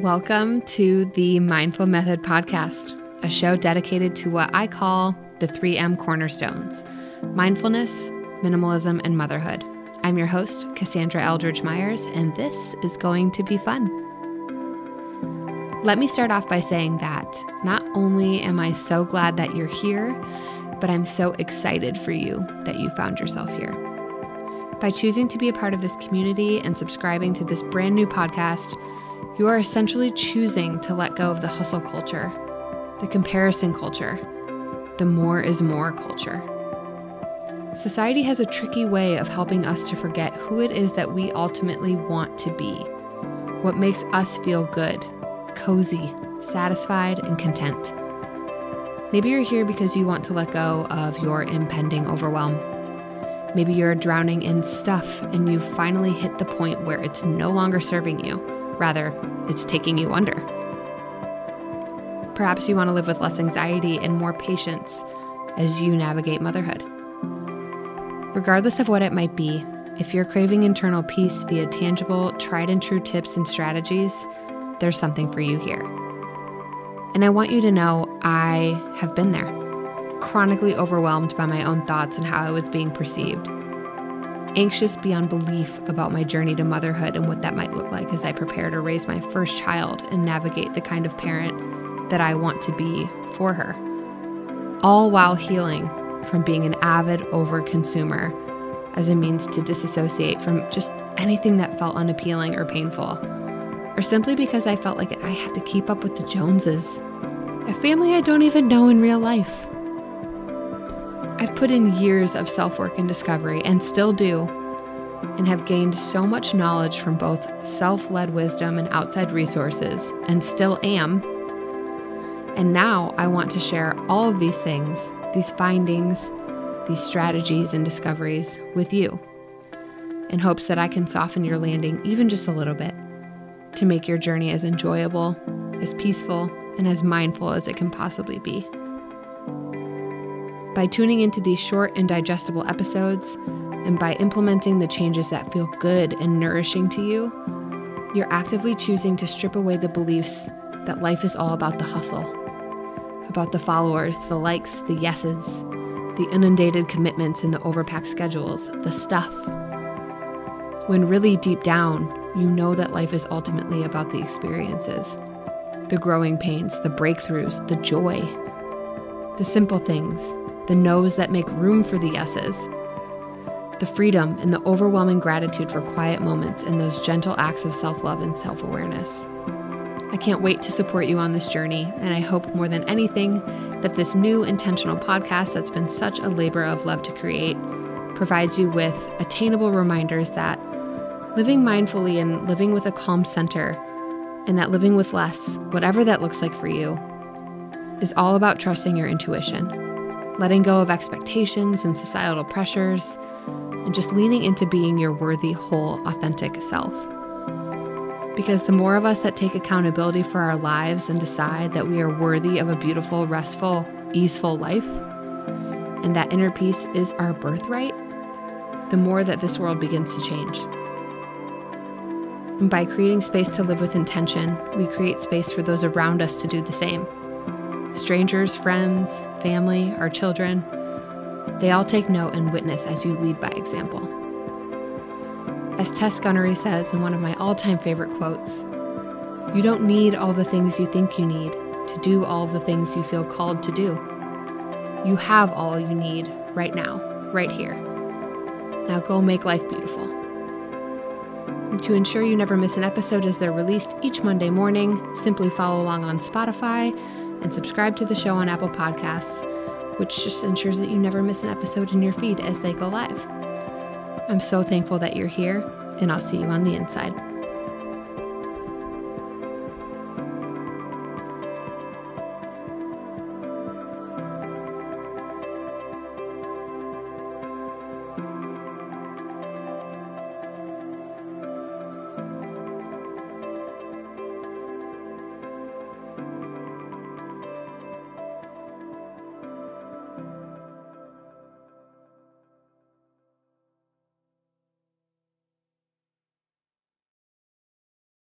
Welcome to the Mindful Method Podcast, a show dedicated to what I call the 3M cornerstones mindfulness, minimalism, and motherhood. I'm your host, Cassandra Eldridge Miers, and this is going to be fun. Let me start off by saying that not only am I so glad that you're here, but I'm so excited for you that you found yourself here. By choosing to be a part of this community and subscribing to this brand new podcast, you are essentially choosing to let go of the hustle culture, the comparison culture, the more is more culture. Society has a tricky way of helping us to forget who it is that we ultimately want to be, what makes us feel good, cozy, satisfied, and content. Maybe you're here because you want to let go of your impending overwhelm. Maybe you're drowning in stuff and you've finally hit the point where it's no longer serving you Rather, it's taking you under. Perhaps you want to live with less anxiety and more patience as you navigate motherhood. Regardless of what it might be, if you're craving internal peace via tangible, tried and true tips and strategies, there's something for you here. And I want you to know I have been there, chronically overwhelmed by my own thoughts and how I was being perceived anxious beyond belief about my journey to motherhood and what that might look like as I prepare to raise my first child and navigate the kind of parent that I want to be for her. All while healing from being an avid overconsumer as a means to disassociate from just anything that felt unappealing or painful, or simply because I felt like I had to keep up with the Joneses, a family I don't even know in real life. I've put in years of self work and discovery, and still do, and have gained so much knowledge from both self led wisdom and outside resources, and still am. And now I want to share all of these things, these findings, these strategies and discoveries with you in hopes that I can soften your landing even just a little bit to make your journey as enjoyable, as peaceful, and as mindful as it can possibly be. By tuning into these short and digestible episodes, and by implementing the changes that feel good and nourishing to you, you're actively choosing to strip away the beliefs that life is all about the hustle, about the followers, the likes, the yeses, the inundated commitments and the overpacked schedules, the stuff. When really deep down, you know that life is ultimately about the experiences, the growing pains, the breakthroughs, the joy, the simple things the no's that make room for the yeses, the freedom and the overwhelming gratitude for quiet moments and those gentle acts of self love and self awareness. I can't wait to support you on this journey, and I hope more than anything that this new intentional podcast that's been such a labor of love to create provides you with attainable reminders that living mindfully and living with a calm center, and that living with less, whatever that looks like for you, is all about trusting your intuition letting go of expectations and societal pressures, and just leaning into being your worthy, whole, authentic self. Because the more of us that take accountability for our lives and decide that we are worthy of a beautiful, restful, easeful life, and that inner peace is our birthright, the more that this world begins to change. And by creating space to live with intention, we create space for those around us to do the same strangers, friends, family, our children. They all take note and witness as you lead by example. As Tess Guinery says in one of my all time favorite quotes, you don't need all the things you think you need to do all the things you feel called to do. You have all you need right now, right here. Now go make life beautiful. And to ensure you never miss an episode as they're released each Monday morning, simply follow along on Spotify and subscribe to the show on Apple Podcasts, which just ensures that you never miss an episode in your feed as they go live. I'm so thankful that you're here, and I'll see you on the inside.